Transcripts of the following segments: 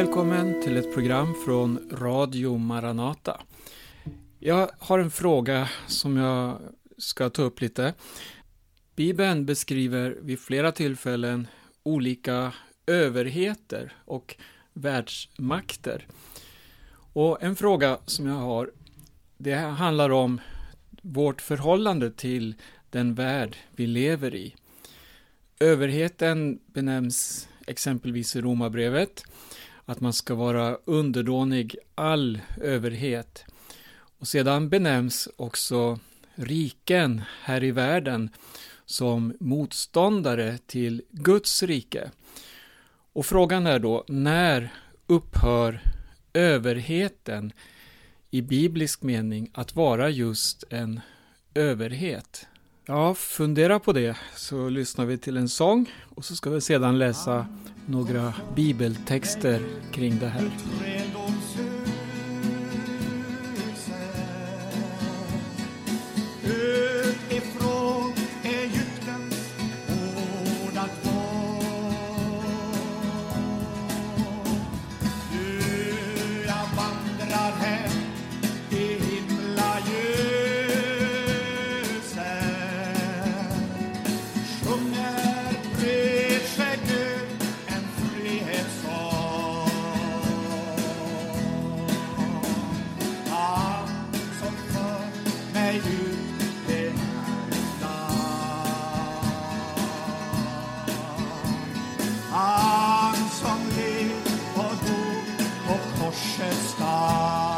välkommen till ett program från Radio Maranata. Jag har en fråga som jag ska ta upp lite. Bibeln beskriver vid flera tillfällen olika överheter och världsmakter. Och en fråga som jag har, det handlar om vårt förhållande till den värld vi lever i. Överheten benämns exempelvis i Romarbrevet att man ska vara underdånig all överhet. Och sedan benämns också riken här i världen som motståndare till Guds rike. Och frågan är då, när upphör överheten i biblisk mening att vara just en överhet? Ja, fundera på det så lyssnar vi till en sång och så ska vi sedan läsa några bibeltexter kring det här. Han har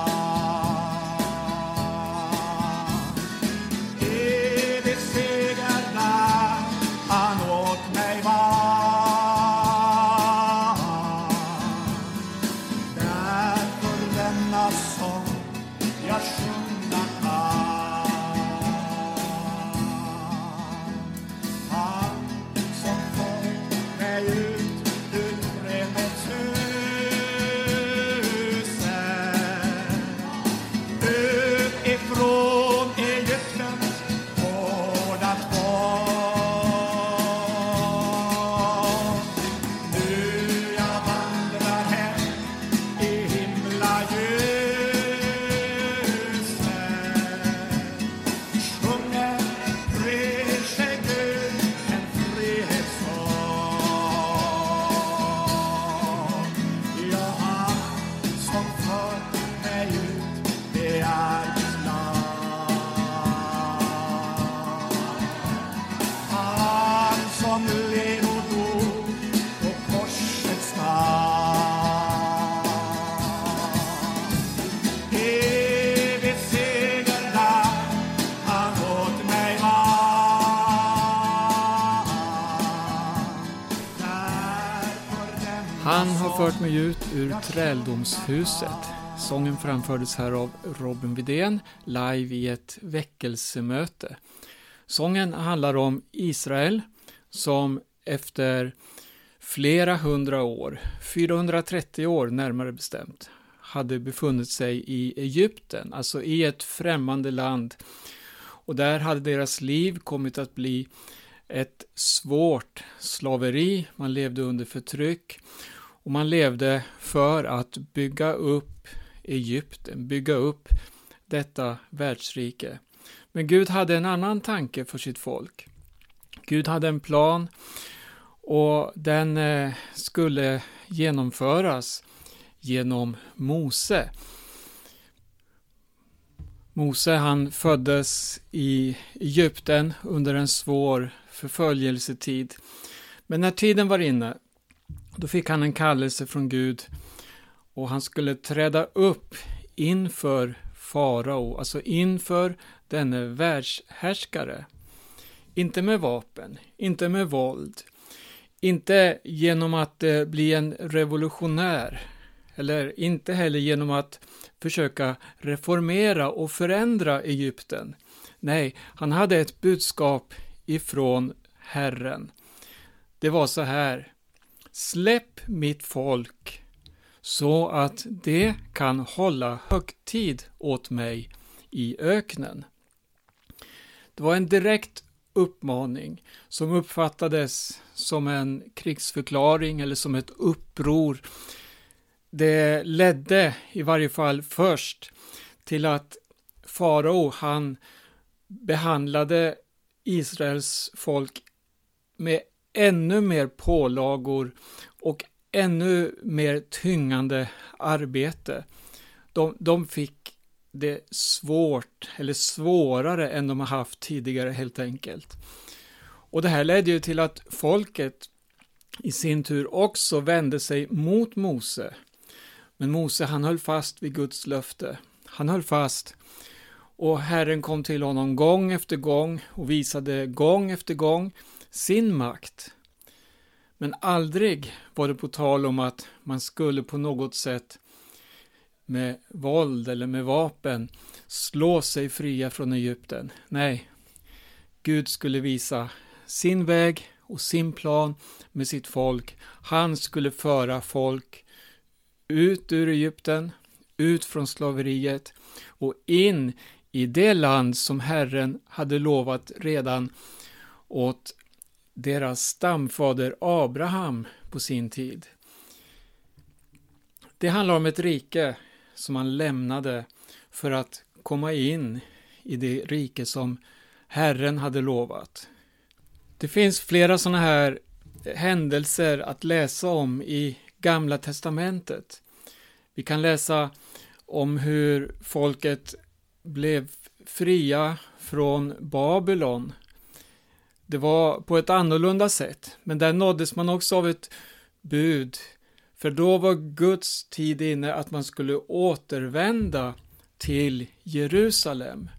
fört mig ut ur träldomshuset. Sången framfördes här av Robin Widén live i ett väckelsemöte. Sången handlar om Israel som efter flera hundra år, 430 år närmare bestämt, hade befunnit sig i Egypten, alltså i ett främmande land. Och där hade deras liv kommit att bli ett svårt slaveri, man levde under förtryck och man levde för att bygga upp Egypten, bygga upp detta världsrike. Men Gud hade en annan tanke för sitt folk. Gud hade en plan och den eh, skulle genomföras genom Mose. Mose han föddes i Egypten under en svår förföljelsetid. Men när tiden var inne, då fick han en kallelse från Gud och han skulle träda upp inför farao, alltså inför denne världshärskare. Inte med vapen, inte med våld, inte genom att eh, bli en revolutionär, eller inte heller genom att försöka reformera och förändra Egypten. Nej, han hade ett budskap ifrån Herren. Det var så här. Släpp mitt folk så att det kan hålla högtid åt mig i öknen. Det var en direkt uppmaning som uppfattades som en krigsförklaring eller som ett uppror det ledde i varje fall först till att farao han behandlade Israels folk med ännu mer pålagor och ännu mer tyngande arbete. De, de fick det svårt, eller svårare än de har haft tidigare helt enkelt. Och det här ledde ju till att folket i sin tur också vände sig mot Mose. Men Mose han höll fast vid Guds löfte. Han höll fast och Herren kom till honom gång efter gång och visade gång efter gång sin makt. Men aldrig var det på tal om att man skulle på något sätt med våld eller med vapen slå sig fria från Egypten. Nej, Gud skulle visa sin väg och sin plan med sitt folk. Han skulle föra folk ut ur Egypten, ut från slaveriet och in i det land som Herren hade lovat redan åt deras stamfader Abraham på sin tid. Det handlar om ett rike som han lämnade för att komma in i det rike som Herren hade lovat. Det finns flera sådana här händelser att läsa om i Gamla testamentet. Vi kan läsa om hur folket blev fria från Babylon. Det var på ett annorlunda sätt, men där nåddes man också av ett bud. För då var Guds tid inne att man skulle återvända till Jerusalem.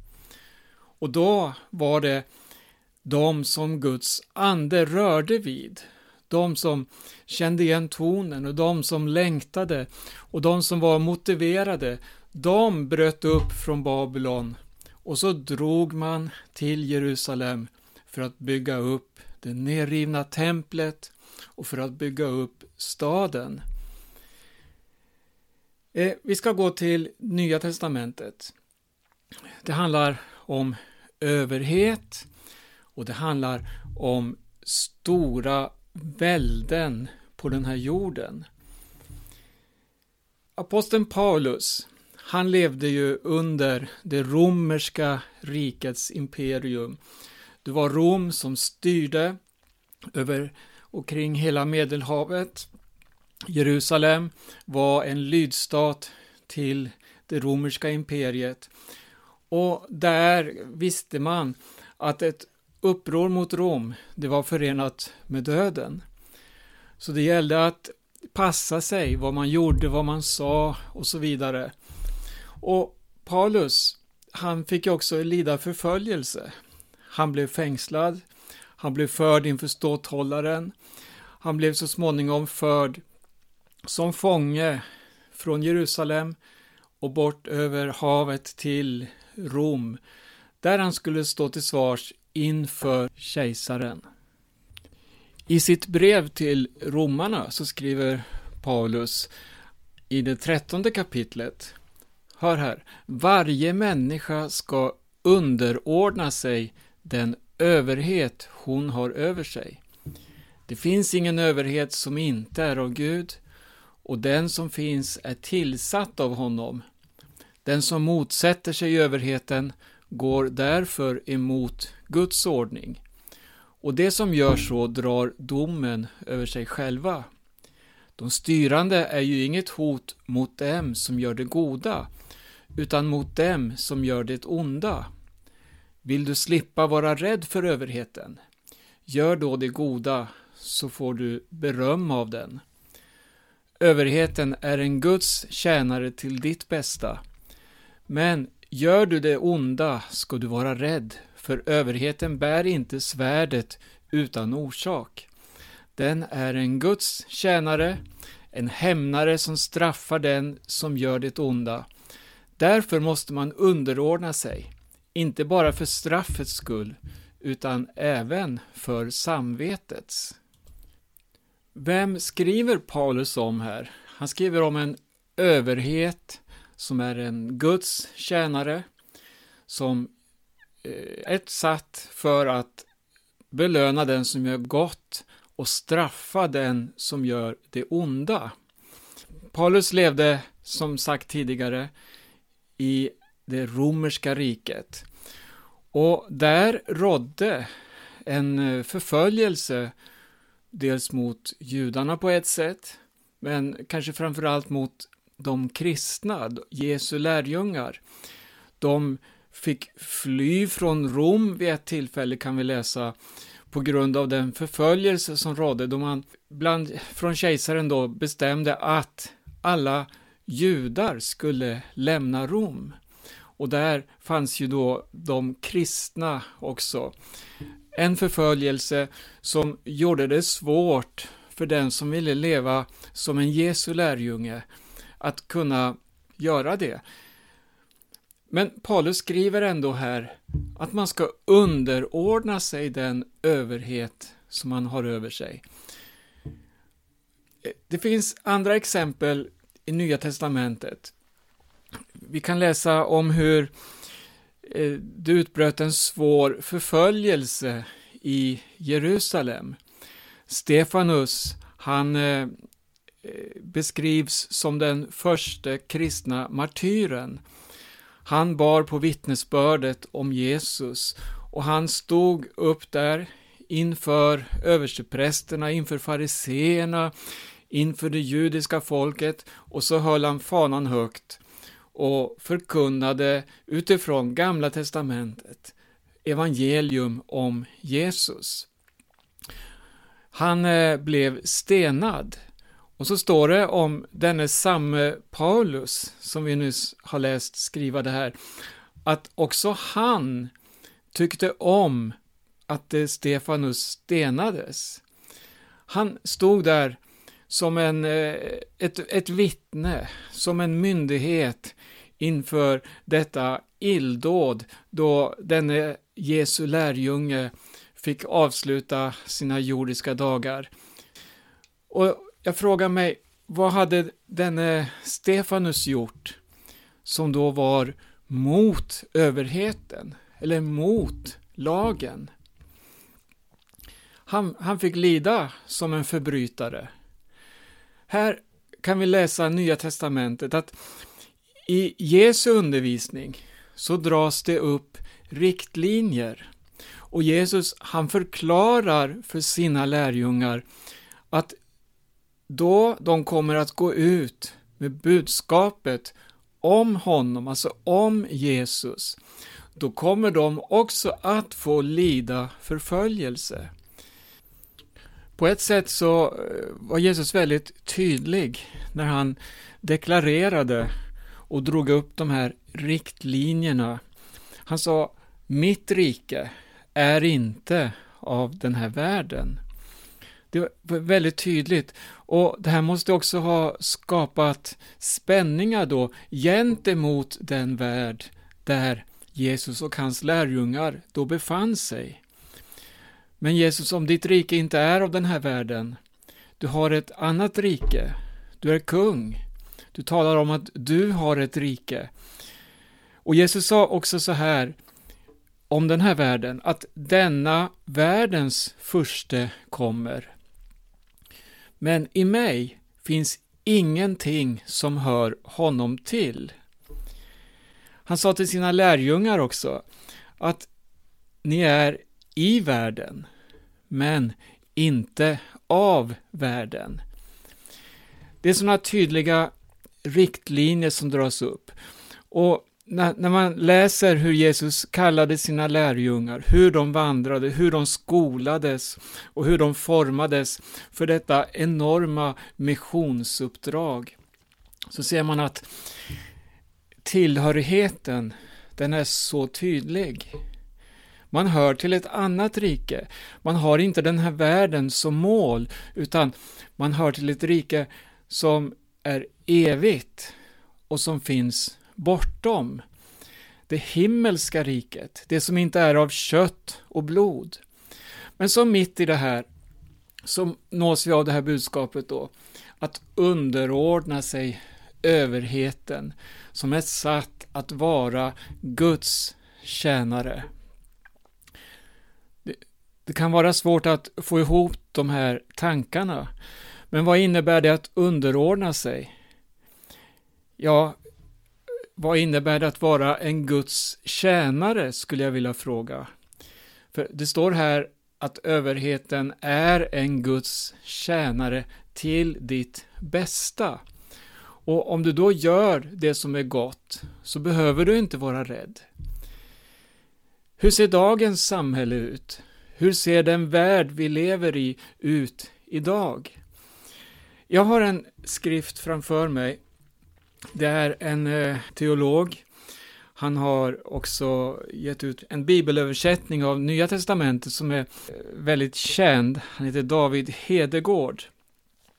Och då var det de som Guds ande rörde vid. De som kände igen tonen och de som längtade och de som var motiverade. De bröt upp från Babylon och så drog man till Jerusalem för att bygga upp det nerrivna templet och för att bygga upp staden. Eh, vi ska gå till Nya Testamentet. Det handlar om överhet och det handlar om stora välden på den här jorden. Aposteln Paulus, han levde ju under det romerska rikets imperium. Det var Rom som styrde över och kring hela Medelhavet. Jerusalem var en lydstat till det romerska imperiet. Och där visste man att ett uppror mot Rom, det var förenat med döden. Så det gällde att passa sig, vad man gjorde, vad man sa och så vidare. Och Paulus, han fick också lida förföljelse. Han blev fängslad, han blev förd inför ståthållaren, han blev så småningom förd som fånge från Jerusalem och bort över havet till Rom, där han skulle stå till svars inför kejsaren. I sitt brev till romarna så skriver Paulus i det trettonde kapitlet Hör här, varje människa ska underordna sig den överhet hon har över sig. Det finns ingen överhet som inte är av Gud, och den som finns är tillsatt av honom. Den som motsätter sig överheten går därför emot Guds ordning. Och det som gör så drar domen över sig själva. De styrande är ju inget hot mot dem som gör det goda, utan mot dem som gör det onda. Vill du slippa vara rädd för överheten? Gör då det goda, så får du beröm av den. Överheten är en Guds tjänare till ditt bästa. Men gör du det onda ska du vara rädd, för överheten bär inte svärdet utan orsak. Den är en Guds tjänare, en hämnare som straffar den som gör det onda. Därför måste man underordna sig, inte bara för straffets skull, utan även för samvetets. Vem skriver Paulus om här? Han skriver om en överhet som är en Guds tjänare som eh, är satt för att belöna den som gör gott och straffa den som gör det onda. Paulus levde, som sagt tidigare, i det romerska riket. Och där rådde en eh, förföljelse, dels mot judarna på ett sätt, men kanske framförallt mot de kristna, Jesu lärjungar. De fick fly från Rom vid ett tillfälle, kan vi läsa, på grund av den förföljelse som rådde, då man bland, från kejsaren då bestämde att alla judar skulle lämna Rom. Och där fanns ju då de kristna också. En förföljelse som gjorde det svårt för den som ville leva som en Jesu lärjunge att kunna göra det. Men Paulus skriver ändå här att man ska underordna sig den överhet som man har över sig. Det finns andra exempel i Nya Testamentet. Vi kan läsa om hur eh, det utbröt en svår förföljelse i Jerusalem. Stefanus, han eh, eh beskrivs som den första kristna martyren. Han bar på vittnesbördet om Jesus och han stod upp där inför översteprästerna, inför fariseerna, inför det judiska folket och så höll han fanan högt och förkunnade utifrån Gamla testamentet evangelium om Jesus. Han eh, blev stenad. Och så står det om denne samme Paulus, som vi nyss har läst skriva det här, att också han tyckte om att Stefanus stenades. Han stod där som en, eh, ett, ett vittne, som en myndighet inför detta illdåd då denne Jesu lärjunge fick avsluta sina jordiska dagar. Och jag frågar mig, vad hade denne Stefanus gjort som då var mot överheten eller mot lagen? Han, han fick lida som en förbrytare. Här kan vi läsa Nya Testamentet att i Jesu undervisning så dras det upp riktlinjer och Jesus han förklarar för sina lärjungar att då de kommer att gå ut med budskapet om honom, alltså om Jesus, då kommer de också att få lida förföljelse. På ett sätt så eh, var Jesus väldigt tydlig när han deklarerade och drog upp de här riktlinjerna. Han sa, mitt rike är inte av den här världen. Det var väldigt tydligt. Och det här måste också ha skapat spänningar då gentemot den värld där Jesus och hans lärjungar då befann sig. Men Jesus, om ditt rike inte är av den här världen, du har ett annat rike, du är kung, du talar om att du har ett rike. Och Jesus sa också så här om den här världen, att denna världens furste kommer. Men i mig finns ingenting som hör honom till. Han sa till sina lärjungar också att ni är i världen, men inte av världen. Det är sådana tydliga riktlinjer som dras upp. Och när, när, man läser hur Jesus kallade sina lärjungar, hur de vandrade, hur de skolades och hur de formades för detta enorma missionsuppdrag, så ser man att tillhörigheten, den är så tydlig. Man hör till ett annat rike. Man har inte den här världen som mål, utan man hör till ett rike som är evigt och som finns bortom. Det himmelska riket, det som inte är av kött och blod. Men så mitt i det här så nås vi av det här budskapet då, att underordna sig överheten som är satt att vara Guds tjänare. Det, kan vara svårt att få ihop de här tankarna, men vad innebär det att underordna sig? Ja, vad innebär det att vara en Guds tjänare, skulle jag vilja fråga. För det står här att överheten är en Guds tjänare till ditt bästa. Och om du då gör det som är gott, så behöver du inte vara rädd. Hur ser dagens samhälle ut? Hur ser den värld vi lever i ut idag? Jag har en skrift framför mig. Det är en eh, teolog. Han har också gett ut en bibelöversättning av Nya Testamentet som är eh, väldigt känd. Han heter David Hedegård.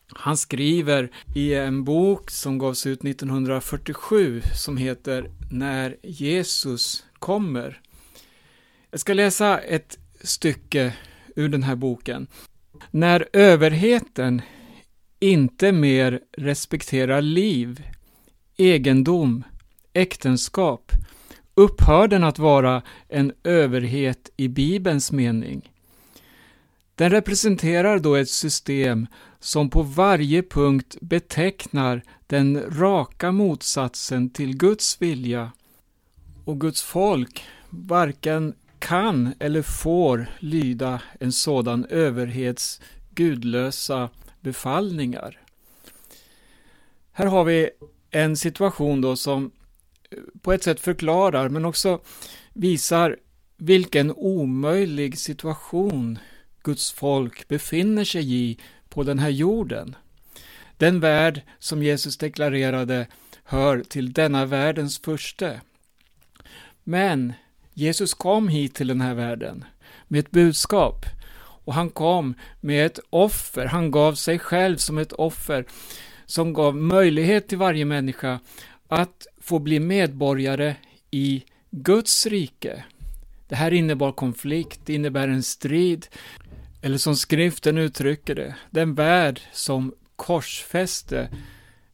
Han skriver i en bok som gavs ut 1947 som heter När Jesus kommer. Jag ska läsa ett stycke ur den här boken. När överheten inte mer respekterar liv, egendom, äktenskap, upphör den att vara en överhet i Bibelns mening. Den representerar då ett system som på varje punkt betecknar den raka motsatsen till Guds vilja. Och Guds folk varken kan eller får lyda en sådan överhets gudlösa befallningar. Här har vi en situation då som eh, på ett sätt förklarar men också visar vilken omöjlig situation Guds folk befinner sig i på den här jorden. Den värld som Jesus deklarerade hör till denna världens första. Men Jesus kom hit till den här världen med ett budskap och han kom med ett offer, han gav sig själv som ett offer som gav möjlighet till varje människa att få bli medborgare i Guds rike. Det här innebar konflikt, det innebär en strid, eller som skriften uttrycker det, den värld som korsfäste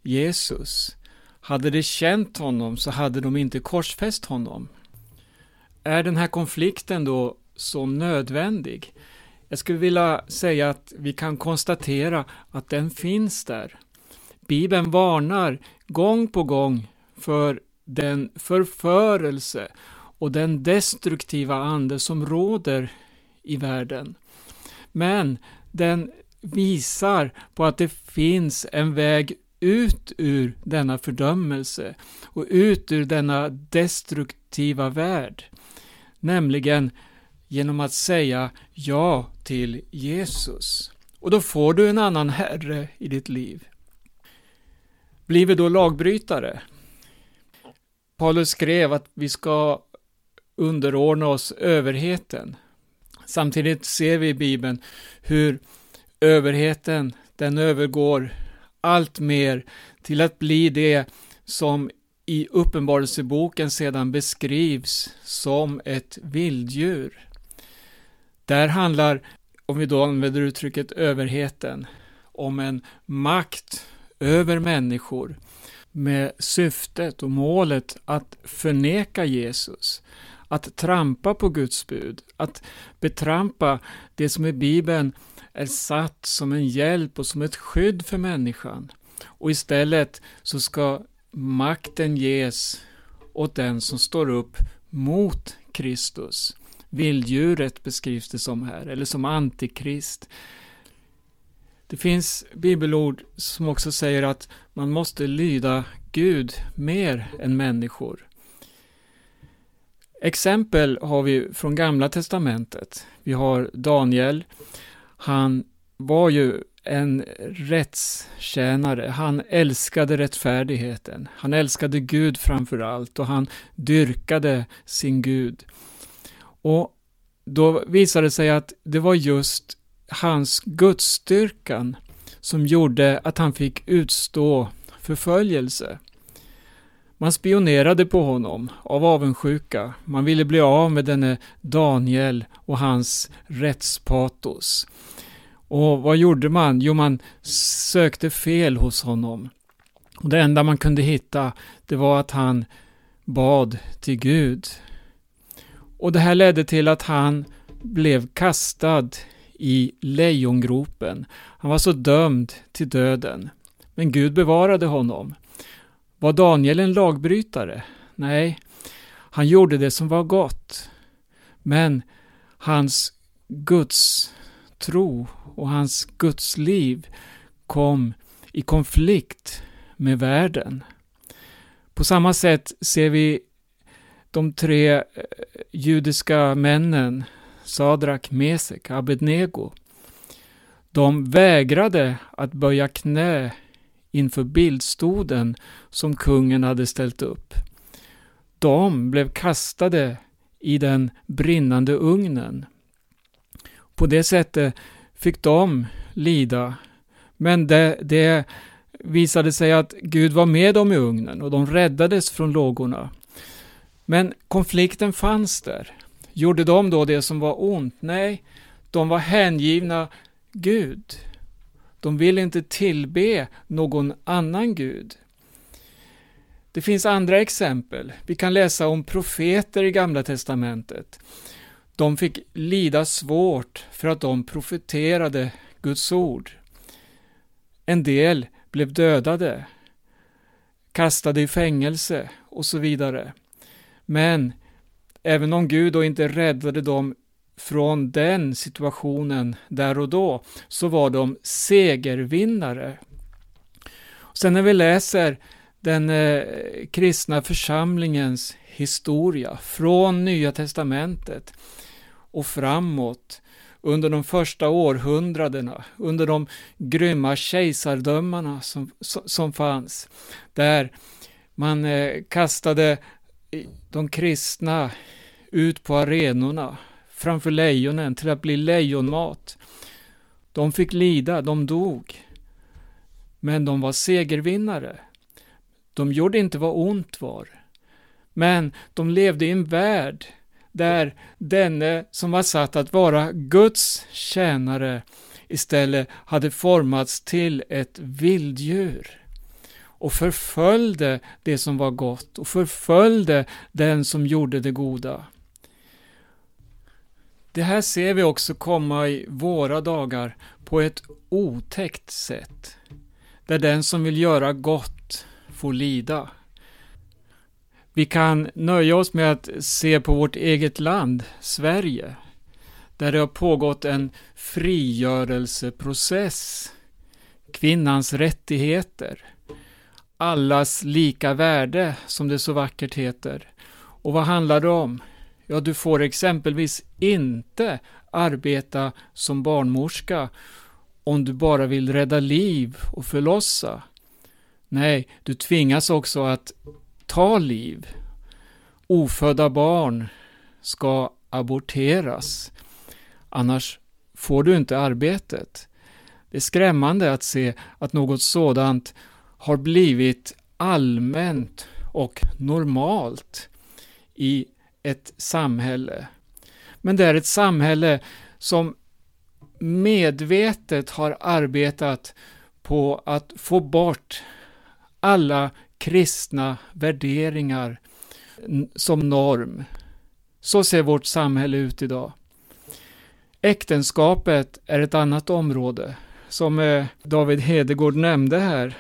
Jesus. Hade de känt honom så hade de inte korsfäst honom. Är den här konflikten då så nödvändig? Jag skulle vilja säga att vi kan konstatera att den finns där. Bibeln varnar gång på gång för den förförelse och den destruktiva ande som råder i världen. Men den visar på att det finns en väg ut ur denna fördömelse och ut ur denna destruktiva värld. Nämligen genom att säga ja till Jesus. Och då får du en annan herre i ditt liv. Blir vi då lagbrytare? Paulus skrev att vi ska underordna oss överheten. Samtidigt ser vi i Bibeln hur överheten, den övergår allt mer till att bli det som i Uppenbarelseboken sedan beskrivs som ett vilddjur. Där handlar, om vi då använder uttrycket överheten, om en makt över människor med syftet och målet att förneka Jesus, att trampa på Guds bud, att betrampa det som i Bibeln är satt som en hjälp och som ett skydd för människan. Och istället så ska makten ges åt den som står upp mot Kristus. Vilddjuret beskrivs det som här, eller som antikrist. Det finns bibelord som också säger att man måste lyda Gud mer än människor. Exempel har vi från Gamla Testamentet. Vi har Daniel. Han var ju en rättstjänare. Han älskade rättfärdigheten. Han älskade Gud framför allt och han dyrkade sin Gud. Och då visade det sig att det var just hans gudsstyrkan som gjorde att han fick utstå förföljelse. Man spionerade på honom av avundsjuka. Man ville bli av med denne Daniel och hans rättspatos. Och vad gjorde man? Jo, man sökte fel hos honom. Och det enda man kunde hitta, det var att han bad till Gud. Och det här ledde till att han blev kastad i lejongropen. Han var så dömd till döden. Men Gud bevarade honom. Var Daniel en lagbrytare? Nej, han gjorde det som var gott. Men hans Guds tro och hans Guds liv kom i konflikt med världen. På samma sätt ser vi de tre eh, judiska männen Sadrak, Mesek, Abednego. De vägrade att böja knä inför bildstoden som kungen hade ställt upp. De blev kastade i den brinnande ugnen. På det sättet fick de lida, men det, det visade sig att Gud var med dem i ugnen och de räddades från lågorna. Men konflikten fanns där. Gjorde de då det som var ont? Nej, de var hängivna Gud. De ville inte tillbe någon annan Gud. Det finns andra exempel. Vi kan läsa om profeter i Gamla Testamentet. De fick lida svårt för att de profeterade Guds ord. En del blev dödade, kastade i fängelse och så vidare. Men även om Gud då inte räddade dem från den situationen där och då, så var de segervinnare. Sen när vi läser den eh, kristna församlingens historia från Nya Testamentet och framåt under de första århundradena, under de grymma kejsardömarna som, som fanns, där man eh, kastade de kristna ut på arenorna framför lejonen till att bli lejonmat. De fick lida, de dog. Men de var segervinnare. De gjorde inte vad ont var. Men de levde i en värld där denne som var satt att vara Guds tjänare istället hade formats till ett vilddjur och förföljde det som var gott och förföljde den som gjorde det goda. Det här ser vi också komma i våra dagar på ett otäckt sätt, där den som vill göra gott får lida. Vi kan nöja oss med att se på vårt eget land, Sverige, där det har pågått en frigörelseprocess, kvinnans rättigheter, allas lika värde, som det så vackert heter. Och vad handlar det om? Ja, du får exempelvis inte arbeta som barnmorska om du bara vill rädda liv och förlossa. Nej, du tvingas också att ta liv. Ofödda barn ska aborteras. Annars får du inte arbetet. Det är skrämmande att se att något sådant har blivit allmänt och normalt i ett samhälle. Men det är ett samhälle som medvetet har arbetat på att få bort alla kristna värderingar som norm. Så ser vårt samhälle ut idag. Äktenskapet är ett annat område, som eh, David Hedegård nämnde här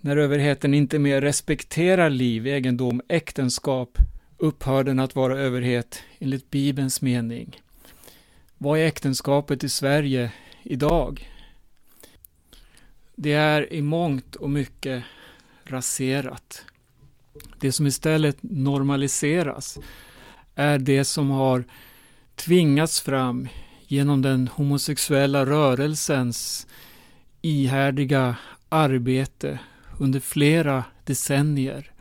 när överheten inte mer respekterar liv, egendom, äktenskap, upphör den att vara överhet enligt Bibelns mening. Vad är äktenskapet i Sverige idag? Det är i mångt och mycket raserat. Det som istället normaliseras är det som har tvingats fram genom den homosexuella rörelsens ihärdiga arbete under flera decennier.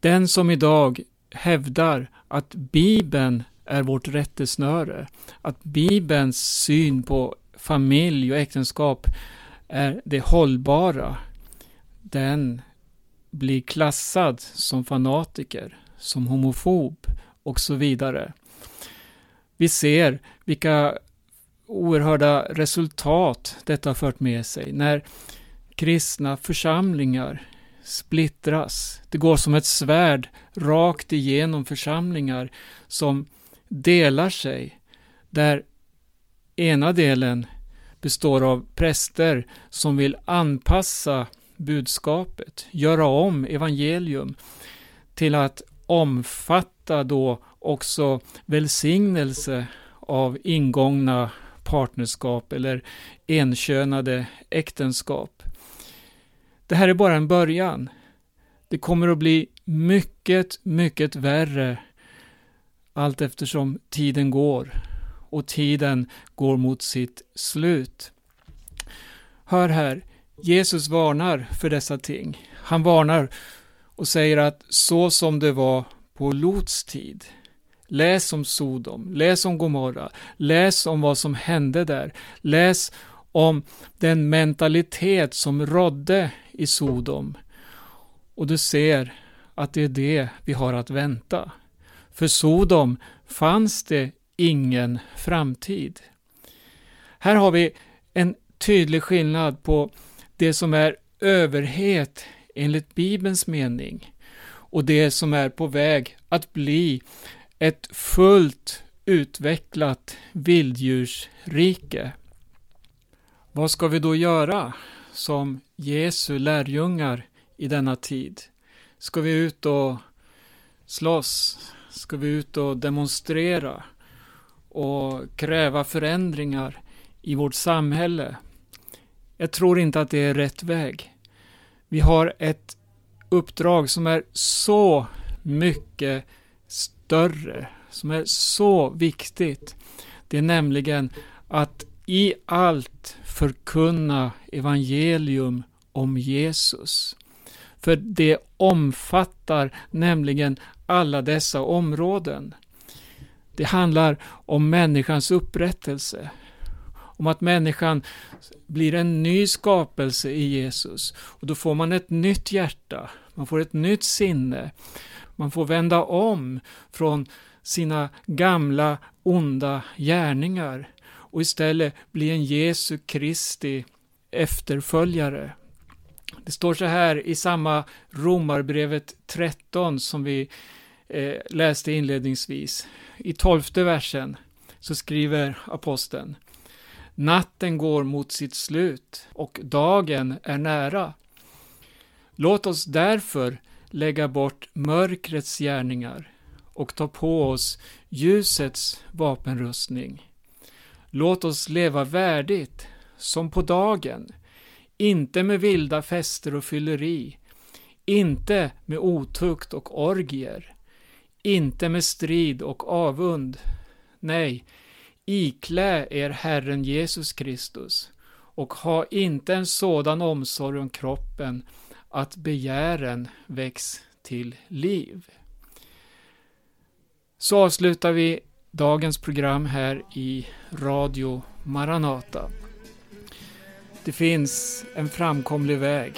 Den som idag hävdar att Bibeln är vårt rättesnöre, att Bibelns syn på familj och äktenskap är det hållbara, den blir klassad som fanatiker, som homofob och så vidare. Vi ser vilka oerhörda resultat detta har fört med sig när kristna församlingar splittras. Det går som ett svärd rakt igenom församlingar som delar sig, där ena delen består av präster som vill anpassa budskapet, göra om evangelium till att omfatta då också välsignelse av ingångna partnerskap eller enkönade äktenskap. Det här är bara en början. Det kommer att bli mycket, mycket värre allt eftersom tiden går och tiden går mot sitt slut. Hör här, Jesus varnar för dessa ting. Han varnar och säger att så som det var på Lots tid. Läs om Sodom, läs om Gomorra, läs om vad som hände där. Läs om den mentalitet som rådde i Sodom. Och du ser att det är det vi har att vänta. För Sodom fanns det ingen framtid. Här har vi en tydlig skillnad på det som är överhet enligt Bibelns mening och det som är på väg att bli ett fullt utvecklat vilddjursrike. Vad ska vi då göra som Jesu lärjungar i denna tid? Ska vi ut och slåss? Ska vi ut och demonstrera och kräva förändringar i vårt samhälle? Jag tror inte att det är rätt väg. Vi har ett uppdrag som är så mycket större, som är så viktigt. Det är nämligen att i allt förkunna evangelium om Jesus. För det omfattar nämligen alla dessa områden. Det handlar om människans upprättelse, om att människan blir en ny skapelse i Jesus. Och då får man ett nytt hjärta, man får ett nytt sinne, man får vända om från sina gamla onda gärningar och istället bli en Jesu Kristi efterföljare. Det står så här i samma Romarbrevet 13 som vi eh, läste inledningsvis. I tolfte versen så skriver aposteln Natten går mot sitt slut och dagen är nära. Låt oss därför lägga bort mörkrets gärningar och ta på oss ljusets vapenrustning. Låt oss leva värdigt, som på dagen, inte med vilda fester och fylleri, inte med otukt och orgier, inte med strid och avund. Nej, iklä er Herren Jesus Kristus och ha inte en sådan omsorg om kroppen att begären väcks till liv. Så avslutar vi dagens program här i Radio Maranata. Det finns en framkomlig väg.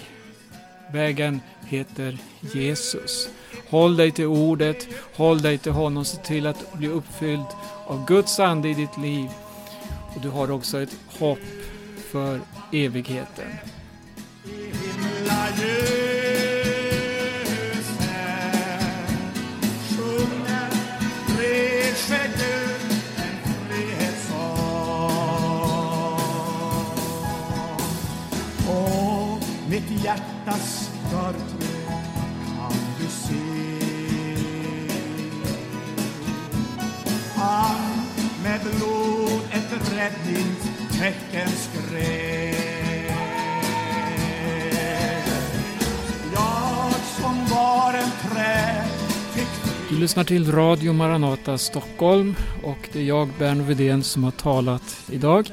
Vägen heter Jesus. Håll dig till ordet, håll dig till honom, se till att bli uppfylld av Guds ande i ditt liv. Och du har också ett hopp för evigheten. mitt hjärta skar kan ett räddningstecken skrev Jag som var en träd du lyssnar till Radio Maranata Stockholm och det är jag, Berno Vedén, som har talat idag.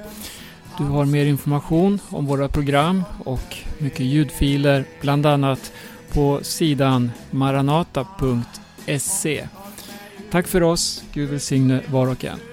Du har mer information om våra program och mycket ljudfiler, bland annat på sidan maranata.se. Tack för oss. Gud välsigne var och en.